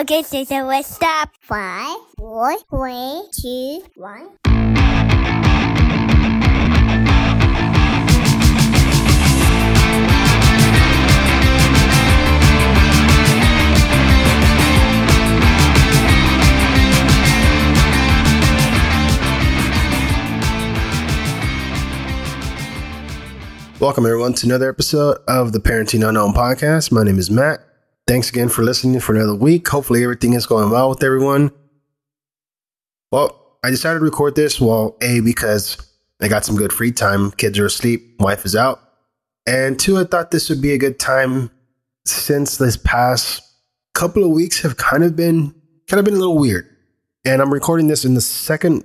Okay, so, so let's stop. Five, four, three, two, one. Welcome, everyone, to another episode of the Parenting Unknown podcast. My name is Matt. Thanks again for listening for another week. Hopefully, everything is going well with everyone. Well, I decided to record this, well, A, because I got some good free time. Kids are asleep, wife is out. And two, I thought this would be a good time since this past couple of weeks have kind of been kind of been a little weird. And I'm recording this in the second,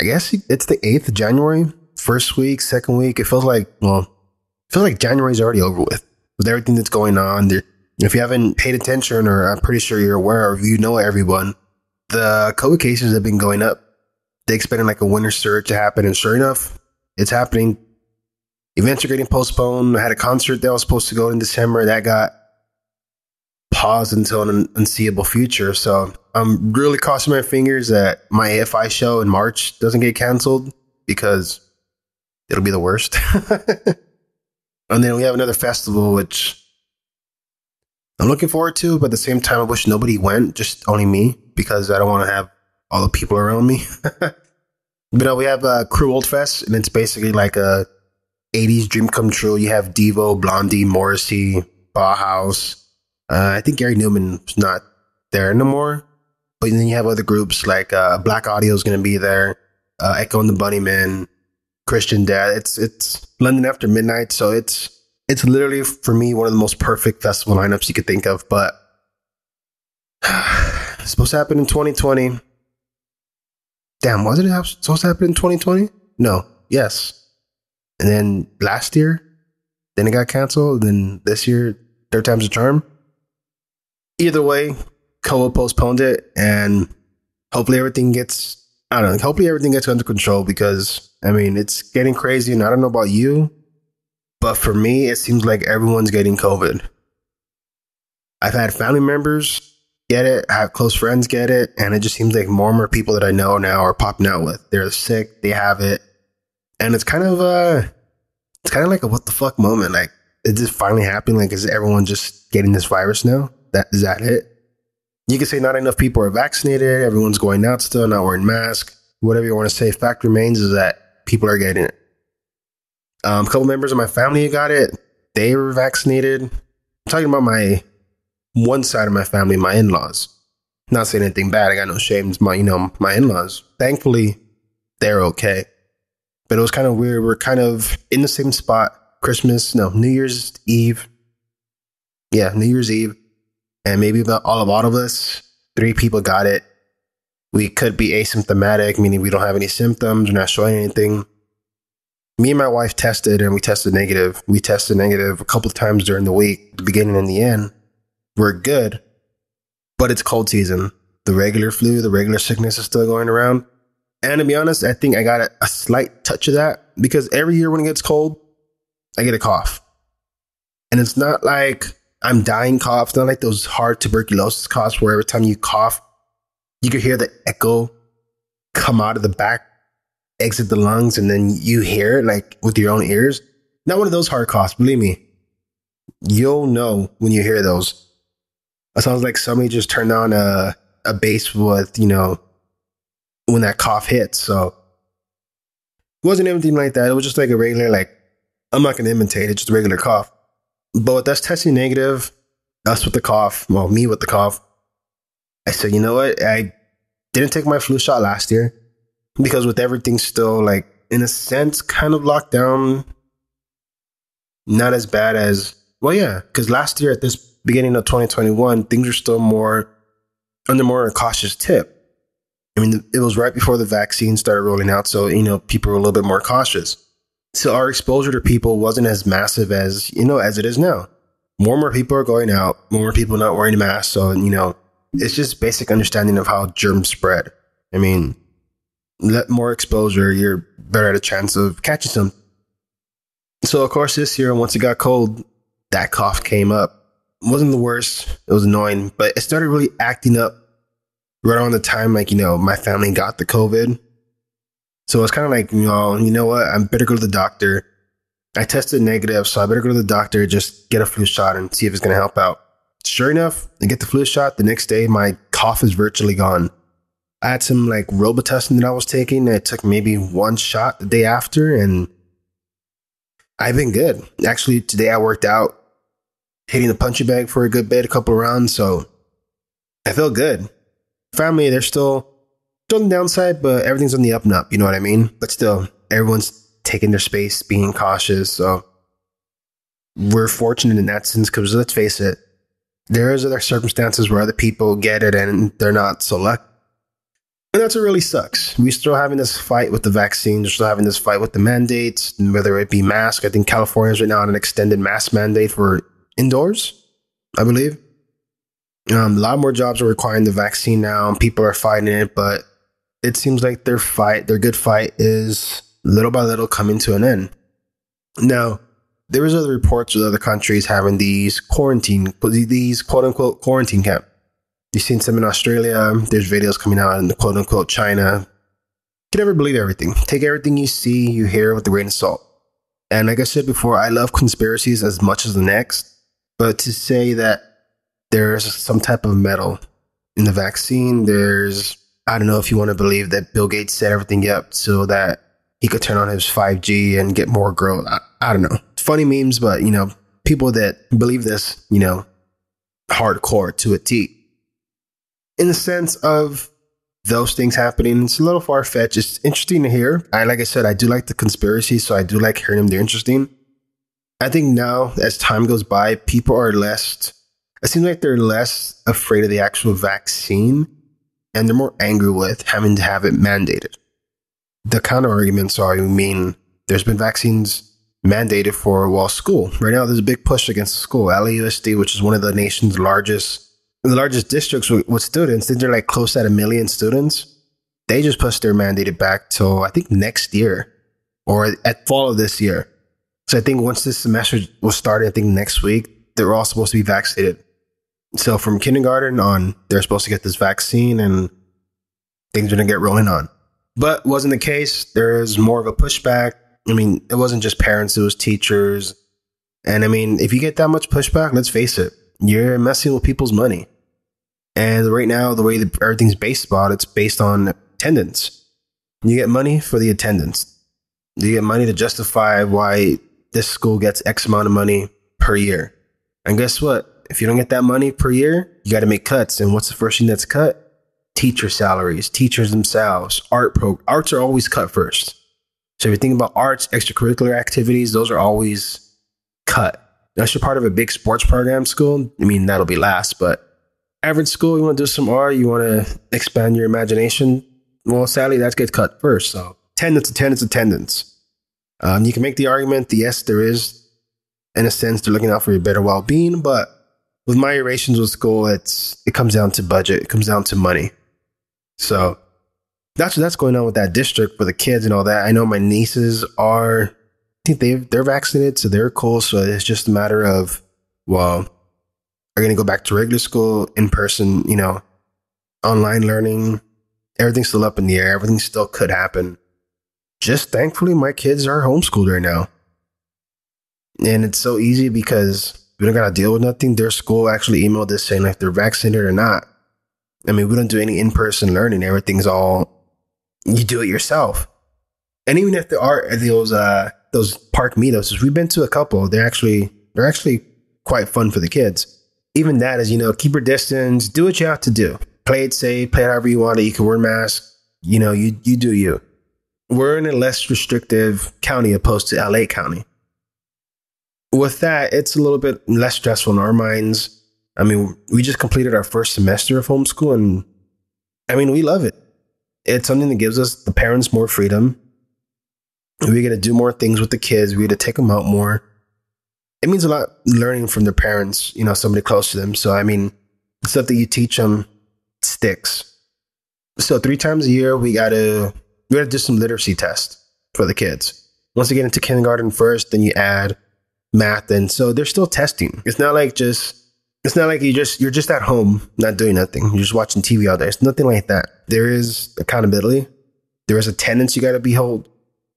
I guess it's the 8th of January, first week, second week. It feels like, well, I feel like January's already over with with everything that's going on. There, if you haven't paid attention, or I'm pretty sure you're aware, or you know everyone, the COVID cases have been going up. They expected like a winter surge to happen, and sure enough, it's happening. Events are getting postponed. I had a concert that I was supposed to go in December that got paused until an unseeable future. So I'm really crossing my fingers that my AFI show in March doesn't get canceled because it'll be the worst. And then we have another festival, which I'm looking forward to, but at the same time, I wish nobody went, just only me, because I don't want to have all the people around me. but uh, we have uh, Cruel World Fest, and it's basically like a 80s dream come true. You have Devo, Blondie, Morrissey, Bauhaus. Uh, I think Gary Numan's not there no more. But then you have other groups like uh, Blaqk Audio is going to be there, uh, Echo and the Bunnymen, Christian Death. It's it's London after midnight, so it's it's literally for me one of the most perfect festival lineups you could think of. But it's supposed to happen in 2020. Damn, was it supposed to happen in 2020? No. Yes. And then last year, then it got canceled. Then this year, third time's a charm. Either way, Koa postponed it, and hopefully everything gets I don't know. Hopefully everything gets under control because I mean it's getting crazy, and I don't know about you, but for me, it seems like everyone's getting COVID. I've had family members get it, have close friends get it, and it just seems like more and more people that I know now are popping out with. They're sick, they have it, and it's kind of uh, it's kind of like a what the fuck moment. Like, is this finally happening? Like, is everyone just getting this virus now? That is that it? You can say not enough people are vaccinated. Everyone's going out still, not wearing masks. Whatever you want to say. Fact remains is that people are getting it. Um, a couple members of my family got it. They were vaccinated. I'm talking about my one side of my family, my in-laws. Not saying anything bad. I got no shame. It's my, you know, my in-laws. Thankfully, they're okay. But it was kind of weird. We're kind of in the same spot. Christmas, no, New Year's Eve. Yeah, New Year's Eve and maybe about all of all of us, three people got it. We could be asymptomatic, meaning we don't have any symptoms, we're not showing anything. Me and my wife tested and we tested negative. We tested negative a couple of times during the week, the beginning and the end. We're good, but it's cold season. The regular flu, the regular sickness is still going around. And to be honest, I think I got a, a slight touch of that because every year when it gets cold, I get a cough. And it's not like I'm dying coughs, not like those hard tuberculosis coughs where every time you cough, you can hear the echo come out of the back, exit the lungs, and then you hear it like with your own ears. Not one of those hard coughs, believe me. You'll know when you hear those. It sounds like somebody just turned on a, a bass with, you know, when that cough hits. So it wasn't anything like that. It was just like a regular, like, I'm not going to imitate it, just a regular cough. But with us testing negative, us with the cough, well, me with the cough, I said, you know what? I didn't take my flu shot last year because with everything still like in a sense kind of locked down, not as bad as well, yeah, because last year at this beginning of 2021, things were still more under more cautious tip. I mean, it was right before the vaccine started rolling out, so you know people were a little bit more cautious. So our exposure to people wasn't as massive as, you know, as it is now. More and more people are going out, more and more people not wearing masks. So, you know, it's just basic understanding of how germs spread. I mean, let more exposure, you're better at a chance of catching some. So of course this year, once it got cold, that cough came up. wasn't the worst. It was annoying, but it started really acting up right around the time, like, you know, my family got the COVID. So it's kind of like, you know, you know what? I better go to the doctor. I tested negative, so I better go to the doctor, just get a flu shot and see if it's going to help out. Sure enough, I get the flu shot. The next day, my cough is virtually gone. I had some like Robitussin that I was taking. I took maybe one shot the day after, and I've been good. Actually, today I worked out, hitting the punching bag for a good bit, a couple rounds. So I feel good. Family, they're still still on the downside, but everything's on the up and up. You know what I mean? But still, everyone's taking their space, being cautious. So we're fortunate in that sense because let's face it, there is other circumstances where other people get it and they're not so lucky. And that's what really sucks. We're still having this fight with the vaccines. We're still having this fight with the mandates, whether it be mask. I think California's right now on an extended mask mandate for indoors, I believe. Um, a lot more jobs are requiring the vaccine now, and people are fighting it. But it seems like their fight, their good fight, is little by little coming to an end. Now, there was other reports of other countries having these quarantine, these quote unquote quarantine camp. You've seen some in Australia. There's videos coming out in the quote unquote China. You can never believe everything. Take everything you see, you hear with a grain of salt. And like I said before, I love conspiracies as much as the next. But to say that there's some type of metal in the vaccine, there's, I don't know if you want to believe that Bill Gates set everything up so that he could turn on his 5G and get more growth. I, I don't know. Funny memes, but you know, people that believe this, you know, hardcore to a T. In the sense of those things happening, it's a little far fetched. It's interesting to hear. I like I said, I do like the conspiracy, so I do like hearing them. They're interesting. I think now, as time goes by, people are less. It seems like they're less afraid of the actual vaccine, and they're more angry with having to have it mandated the counter arguments are, I mean, there's been vaccines mandated for well school. Right now, there's a big push against school. LAUSD, which is one of the nation's largest, the largest districts with, with students, they're like close at a million students. They just pushed their mandated back till I think next year or at fall of this year. So I think once this semester was started, I think next week they're all supposed to be vaccinated. So from kindergarten on, they're supposed to get this vaccine and things are gonna get rolling on. But wasn't the case. There is more of a pushback. I mean, it wasn't just parents, it was teachers. And I mean, if you get that much pushback, let's face it, you're messing with people's money. And right now, the way that everything's based about, it's based on attendance. You get money for the attendance. You get money to justify why this school gets X amount of money per year. And guess what? If you don't get that money per year, you got to make cuts. And what's the first thing that's cut? teacher salaries, teachers themselves, art pro arts are always cut first. So if you think about arts, extracurricular activities, those are always cut. Unless you're part of a big sports program school, I mean that'll be last. But average school, you want to do some art, you want to expand your imagination. Well, sadly, that gets cut first. So attendance, attendance, attendance. Um, you can make the argument that yes, there is, in a sense, they're looking out for your better well-being, but with my iterations with school, it's it comes down to budget, it comes down to money. So that's that's going on with that district for the kids and all that. I know my nieces are, think they they're vaccinated, so they're cool. So it's just a matter of, well, are going to go back to regular school in person? You know, online learning. Everything's still up in the air. Everything still could happen. Just thankfully, my kids are homeschooled right now, and it's so easy because we don't got to deal with nothing. Their school actually emailed us saying if they're vaccinated or not I mean, we don't do any in person learning. Everything's all you do it yourself. And even if there are those uh, those park meetups, we've been to a couple. They're actually they're actually quite fun for the kids. Even that is, you know, keep your distance, do what you have to do. Play it safe, play it however you want. It. You can wear masks. You know, you you do you. We're in a less restrictive county opposed to LA County. With that, it's a little bit less stressful in our minds I mean, we just completed our first semester of homeschool and I mean, we love it. It's something that gives us the parents more freedom. We get to do more things with the kids. We get to take them out more. It means a lot learning from their parents, you know, somebody close to them. So, I mean, stuff that you teach them sticks. So, three times a year, we got to we got to do some literacy tests for the kids. Once they get into kindergarten first, then you add math, and so they're still testing. It's not like just It's not like you just you're just at home not doing nothing. You're just watching TV all day. It's nothing like that. There is accountability. There is attendance you got to behold.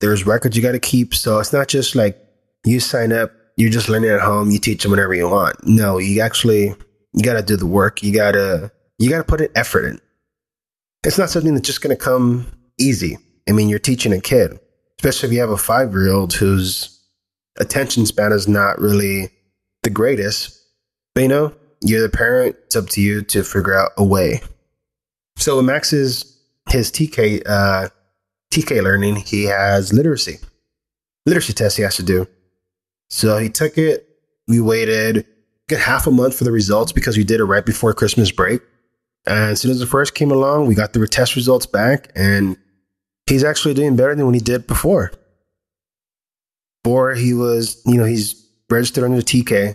There's records you got to keep. So it's not just like you sign up, you're just learning at home, you teach them whatever you want. No, you actually you got to do the work. You got to you got to put an effort in. It's not something that's just going to come easy. I mean, you're teaching a kid, especially if you have a five year old whose attention span is not really the greatest. But you know, you're the parent. It's up to you to figure out a way. So with Max's his TK uh, TK learning, he has literacy literacy test he has to do. So he took it. We waited get half a month for the results because we did it right before Christmas break. And as soon as the first came along, we got the test results back, and he's actually doing better than when he did before. Before he was, you know, he's registered under TK,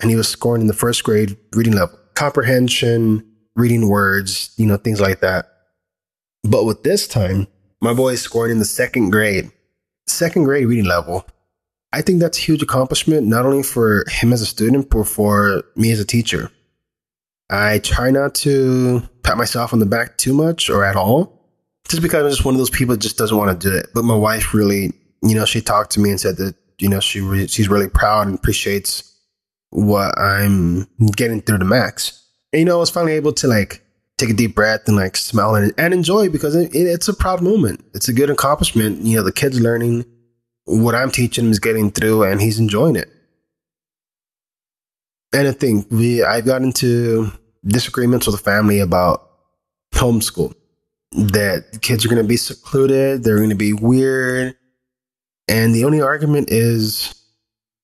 and he was scoring in the first grade reading level, comprehension, reading words, you know, things like that. But with this time, my boy is scoring in the second grade, second grade reading level. I think that's a huge accomplishment, not only for him as a student, but for me as a teacher. I try not to pat myself on the back too much or at all, just because I'm just one of those people that just doesn't want to do it. But my wife really, you know, she talked to me and said that, you know, she re- she's really proud and appreciates what I'm getting through the max. And, you know, I was finally able to like take a deep breath and like smile and, and enjoy because it, it's a proud moment. It's a good accomplishment. You know, the kid's learning what I'm teaching him is getting through and he's enjoying it. And I think we, I got into disagreements with the family about homeschool. That kids are going to be secluded, they're going to be weird. And the only argument is,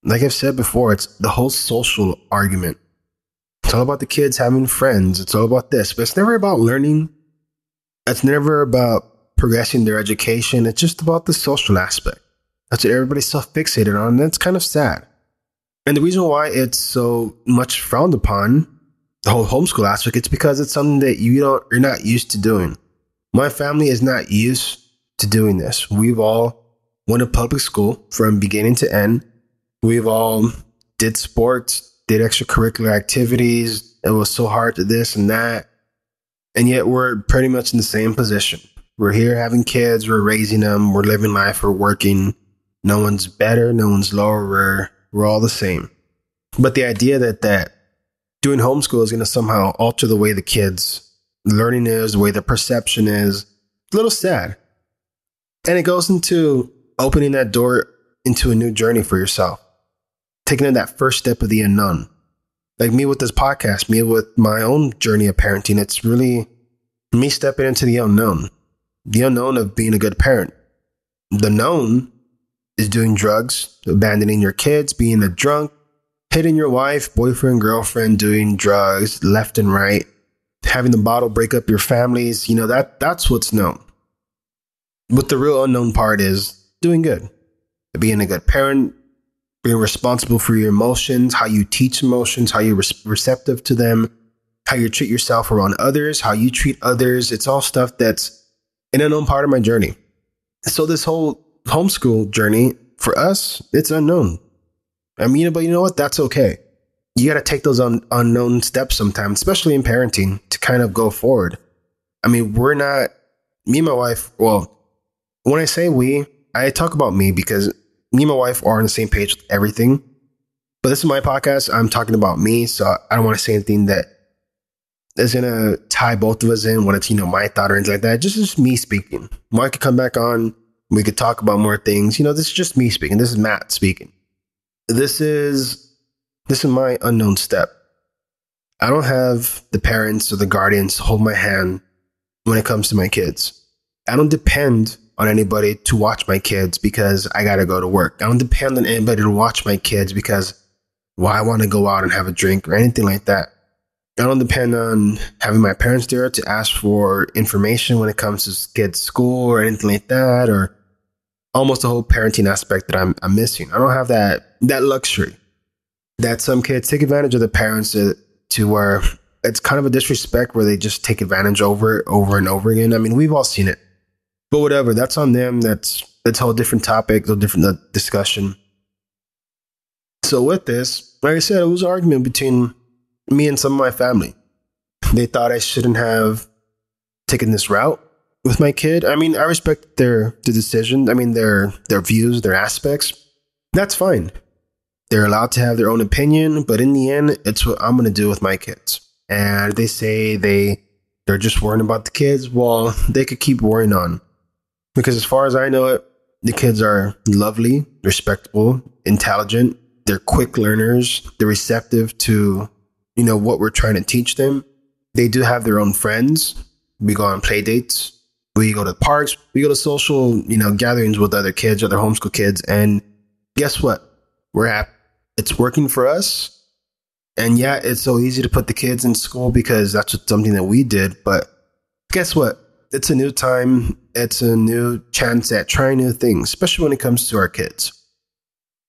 like I've said before, it's the whole social argument. It's all about the kids having friends. It's all about this, but it's never about learning. It's never about progressing their education. It's just about the social aspect. That's what everybody's so fixated on. And that's kind of sad. And the reason why it's so much frowned upon, the whole homeschool aspect, it's because it's something that you don't, you're not used to doing. My family is not used to doing this. We've all went to public school from beginning to end. We've all did sports, did extracurricular activities. It was so hard to this and that. And yet we're pretty much in the same position. We're here having kids, we're raising them, we're living life, we're working. No one's better, no one's lower. We're, we're all the same. But the idea that that doing homeschool is going to somehow alter the way the kids learning is, the way the perception is, a little sad. And it goes into opening that door into a new journey for yourself, taking that first step of the unknown. Like me with this podcast, me with my own journey of parenting, it's really me stepping into the unknown, the unknown of being a good parent. The known is doing drugs, abandoning your kids, being a drunk, hitting your wife, boyfriend, girlfriend, doing drugs left and right, having the bottle break up your families, you know, that that's what's known. But the real unknown part is doing good. Being a good parent, being responsible for your emotions, how you teach emotions, how you're re- receptive to them, how you treat yourself around others, how you treat others. It's all stuff that's an unknown part of my journey. So this whole homeschool journey for us, it's unknown. I mean, but you know what? That's okay. You got to take those un- unknown steps sometimes, especially in parenting, to kind of go forward. I mean, we're not, me and my wife, well, when I say we, I talk about me because me and my wife are on the same page with everything. But this is my podcast. I'm talking about me. So I don't want to say anything that is to tie both of us in when it's, you know, my thought or anything like that. Just, just me speaking. Mark could come back on we could talk about more things. You know, this is just me speaking. This is Matt speaking. This is this is my unknown step. I don't have the parents or the guardians to hold my hand when it comes to my kids. I don't depend on anybody to watch my kids because I got to go to work. I don't depend on anybody to watch my kids because well, I want to go out and have a drink or anything like that. I don't depend on having my parents there to ask for information when it comes to kids' school or anything like that, or almost the whole parenting aspect that I'm, I'm missing. I don't have that that luxury. That some kids take advantage of the parents to, to where it's kind of a disrespect where they just take advantage over over and over again. I mean, we've all seen it, but whatever. That's on them. That's that's a whole different topic, a different uh, discussion. So with this, like I said, it was an argument between me and some of my family. They thought I shouldn't have taken this route with my kid. I mean, I respect their the decision. I mean, their their views, their aspects. That's fine. They're allowed to have their own opinion, but in the end, it's what I'm going to do with my kids. And they say they they're just worrying about the kids. Well, they could keep worrying on because as far as I know it, the kids are lovely, respectable, intelligent. They're quick learners. They're receptive to, you know, what we're trying to teach them. They do have their own friends. We go on play dates. We go to parks. We go to social, you know, gatherings with other kids, other homeschool kids. And guess what? We're happy. It's working for us. And yeah, it's so easy to put the kids in school because that's something that we did. But guess what? It's a new time. It's a new chance at trying new things, especially when it comes to our kids.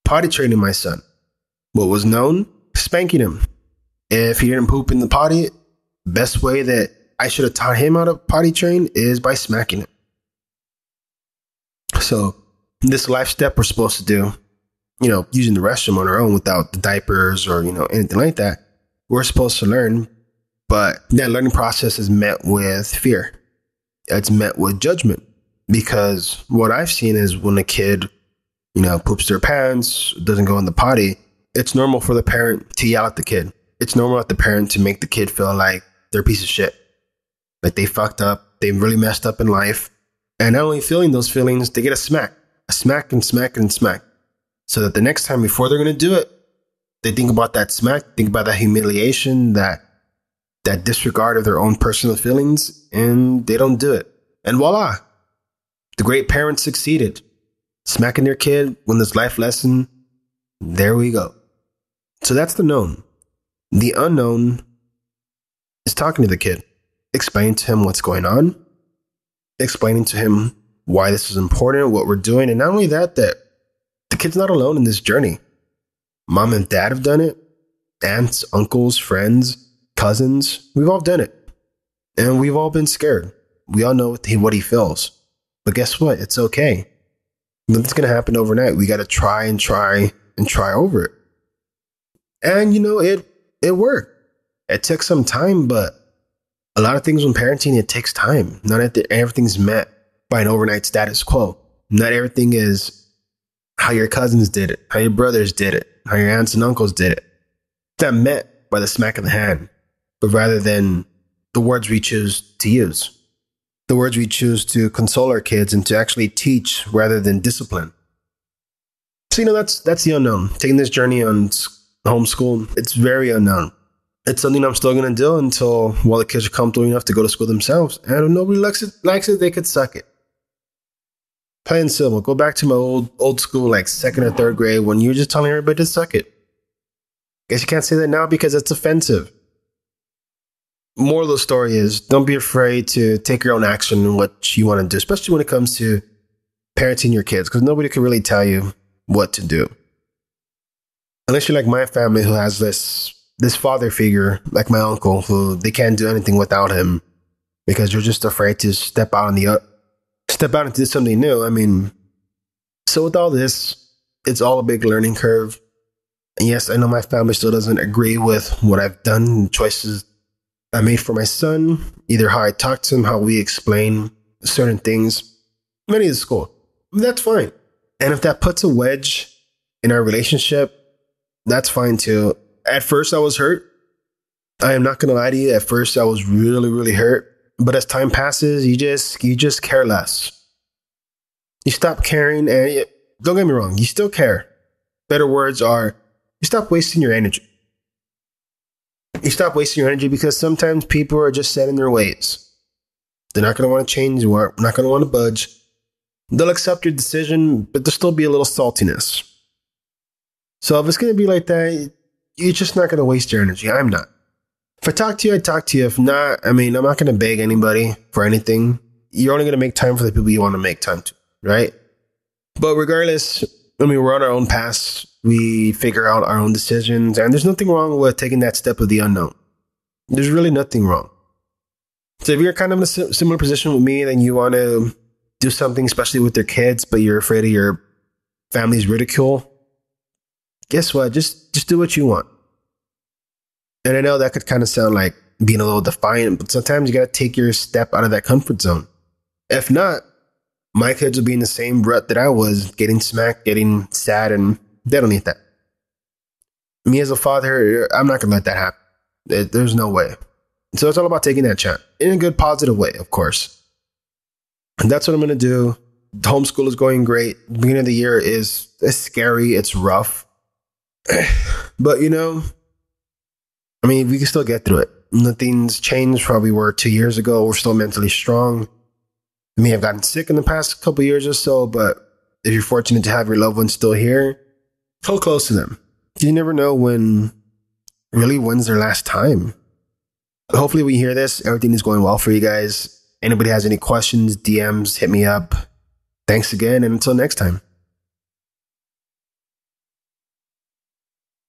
Potty training my son. What was known? Spanking him. If he didn't poop in the potty, best way that I should have taught him how to potty train is by smacking him. So, this life step we're supposed to do, you know, using the restroom on our own without the diapers or, you know, anything like that, we're supposed to learn. But that learning process is met with fear it's met with judgment because what I've seen is when a kid, you know, poops their pants, doesn't go in the potty, it's normal for the parent to yell at the kid. It's normal at the parent to make the kid feel like they're a piece of shit. Like they fucked up, they really messed up in life. And not only feeling those feelings, they get a smack, a smack and smack and smack. So that the next time before they're gonna do it, they think about that smack, think about that humiliation, that that disregard of their own personal feelings and they don't do it. And voila, the great parents succeeded. Smacking their kid when this life lesson, there we go. So that's the known. The unknown is talking to the kid, explaining to him what's going on, explaining to him why this is important, what we're doing, and not only that, that the kid's not alone in this journey. Mom and dad have done it, aunts, uncles, friends, cousins, we've all done it. And we've all been scared. We all know what he, what he feels. But guess what? It's okay. Nothing's going to happen overnight. We got to try and try and try over it. And you know, it it worked. It took some time, but a lot of things when parenting, it takes time. Not everything's met by an overnight status quo. Not everything is how your cousins did it, how your brothers did it, how your aunts and uncles did it. Not met by the smack of the hand but rather than the words we choose to use, the words we choose to console our kids and to actually teach rather than discipline. So, you know, that's, that's the unknown. Taking this journey on homeschool, it's very unknown. It's something I'm still to do until, while the kids are comfortable enough to go to school themselves. And if nobody likes it, likes it, they could suck it. Plain simple. Go back to my old old school, like second or third grade, when you were just telling everybody to suck it. Guess you can't say that now because it's offensive moral of the story is don't be afraid to take your own action in what you want to do, especially when it comes to parenting your kids, because nobody can really tell you what to do. Unless you're like my family who has this this father figure, like my uncle, who they can't do anything without him because you're just afraid to step out on the uh, step out into something new. I mean, so with all this, it's all a big learning curve. And yes, I know my family still doesn't agree with what I've done, choices I made for my son, either how I talk to him, how we explain certain things. Many of the school. That's fine. And if that puts a wedge in our relationship, that's fine too. At first, I was hurt. I am not gonna lie to you. At first, I was really, really hurt. But as time passes, you just you just care less. You stop caring, and you, don't get me wrong, you still care. Better words are you stop wasting your energy you stop wasting your energy because sometimes people are just set in their ways. They're not going to want to change, They're not going to want to budge. They'll accept your decision, but there'll still be a little saltiness. So if it's going to be like that, you're just not going to waste your energy. I'm not. If I talk to you, I talk to you. If not, I mean, I'm not going to beg anybody for anything. You're only going to make time for the people you want to make time to, right? But regardless, I mean, we're on our own paths we figure out our own decisions. And there's nothing wrong with taking that step of the unknown. There's really nothing wrong. So if you're kind of in a similar position with me, then you want to do something, especially with your kids, but you're afraid of your family's ridicule. Guess what? Just just do what you want. And I know that could kind of sound like being a little defiant, but sometimes you got to take your step out of that comfort zone. If not, my kids will be in the same rut that I was, getting smacked, getting sad, and they don't need that. Me as a father, I'm not to let that happen. There's no way. So it's all about taking that chance in a good, positive way, of course. And that's what I'm to do. The Homeschool is going great. beginning of the year is, is scary. It's rough. but, you know, I mean, we can still get through it. Nothing's changed from we were two years ago. We're still mentally strong. I may have gotten sick in the past couple years or so, but if you're fortunate to have your loved ones still here, hold close to them. You never know when, really, when's their last time. Hopefully, we hear this. Everything is going well for you guys. Anybody has any questions, DMs, hit me up. Thanks again, and until next time.